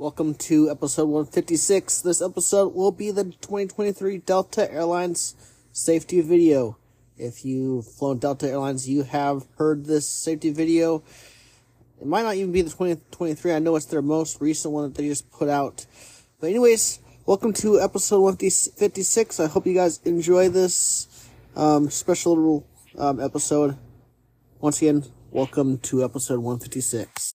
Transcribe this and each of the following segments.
Welcome to episode 156. This episode will be the 2023 Delta Airlines safety video. If you've flown Delta Airlines, you have heard this safety video. It might not even be the 2023. I know it's their most recent one that they just put out. But anyways, welcome to episode 156. I hope you guys enjoy this um, special little um, episode. Once again, welcome to episode 156.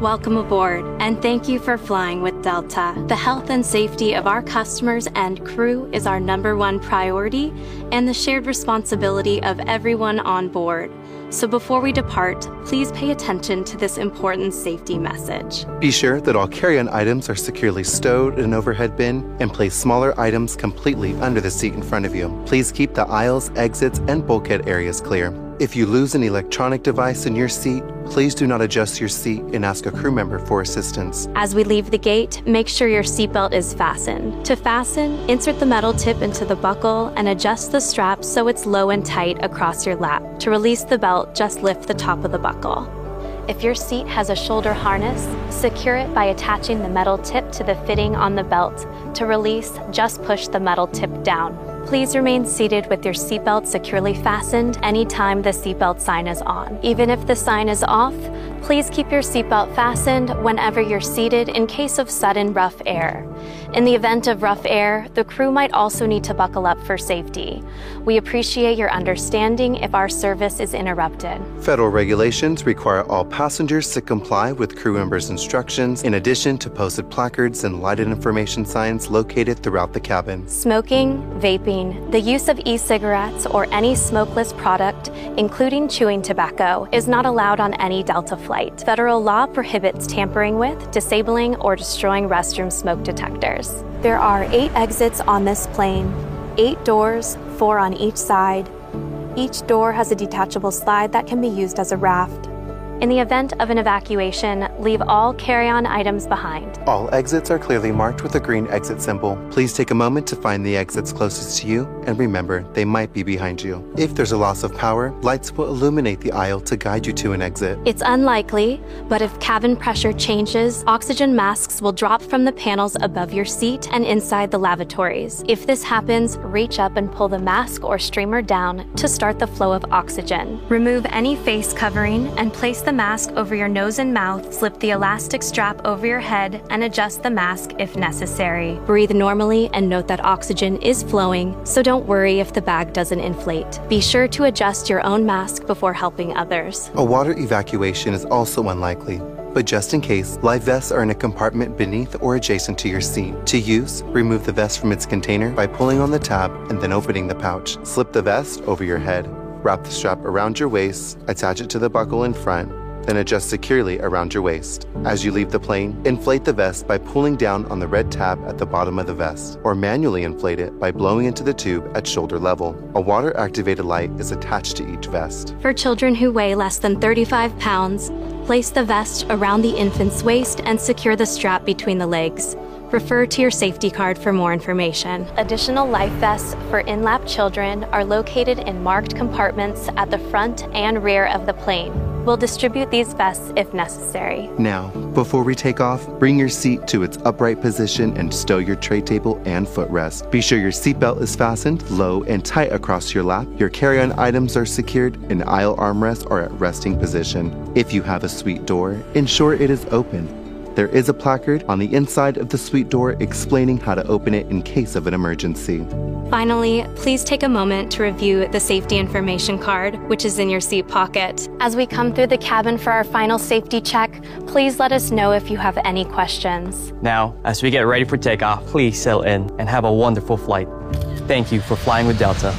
Welcome aboard, and thank you for flying with Delta. The health and safety of our customers and crew is our number one priority and the shared responsibility of everyone on board. So before we depart, please pay attention to this important safety message. Be sure that all carry on items are securely stowed in an overhead bin and place smaller items completely under the seat in front of you. Please keep the aisles, exits, and bulkhead areas clear. If you lose an electronic device in your seat, please do not adjust your seat and ask a crew member for assistance. As we leave the gate, make sure your seatbelt is fastened. To fasten, insert the metal tip into the buckle and adjust the strap so it's low and tight across your lap. To release the belt, just lift the top of the buckle. If your seat has a shoulder harness, secure it by attaching the metal tip to the fitting on the belt. To release, just push the metal tip down. Please remain seated with your seatbelt securely fastened anytime the seatbelt sign is on. Even if the sign is off, please keep your seatbelt fastened whenever you're seated in case of sudden rough air. In the event of rough air, the crew might also need to buckle up for safety. We appreciate your understanding if our service is interrupted. Federal regulations require all passengers to comply with crew members' instructions, in addition to posted placards and lighted information signs located throughout the cabin. Smoking, vaping, the use of e cigarettes, or any smokeless product, including chewing tobacco, is not allowed on any Delta flight. Federal law prohibits tampering with, disabling, or destroying restroom smoke detectors. There are eight exits on this plane, eight doors, four on each side. Each door has a detachable slide that can be used as a raft. In the event of an evacuation, leave all carry on items behind. All exits are clearly marked with a green exit symbol. Please take a moment to find the exits closest to you and remember they might be behind you. If there's a loss of power, lights will illuminate the aisle to guide you to an exit. It's unlikely, but if cabin pressure changes, oxygen masks will drop from the panels above your seat and inside the lavatories. If this happens, reach up and pull the mask or streamer down to start the flow of oxygen. Remove any face covering and place the mask over your nose and mouth, slip the elastic strap over your head, and adjust the mask if necessary. Breathe normally and note that oxygen is flowing, so don't worry if the bag doesn't inflate. Be sure to adjust your own mask before helping others. A water evacuation is also unlikely. But just in case, life vests are in a compartment beneath or adjacent to your seat. To use, remove the vest from its container by pulling on the tab and then opening the pouch. Slip the vest over your head. Wrap the strap around your waist, attach it to the buckle in front, then adjust securely around your waist. As you leave the plane, inflate the vest by pulling down on the red tab at the bottom of the vest, or manually inflate it by blowing into the tube at shoulder level. A water activated light is attached to each vest. For children who weigh less than 35 pounds, place the vest around the infant's waist and secure the strap between the legs. Refer to your safety card for more information. Additional life vests for in lap children are located in marked compartments at the front and rear of the plane. We'll distribute these vests if necessary. Now, before we take off, bring your seat to its upright position and stow your tray table and footrest. Be sure your seatbelt is fastened low and tight across your lap, your carry on items are secured, and aisle armrests are at resting position. If you have a suite door, ensure it is open. There is a placard on the inside of the suite door explaining how to open it in case of an emergency. Finally, please take a moment to review the safety information card, which is in your seat pocket. As we come through the cabin for our final safety check, please let us know if you have any questions. Now, as we get ready for takeoff, please settle in and have a wonderful flight. Thank you for flying with Delta.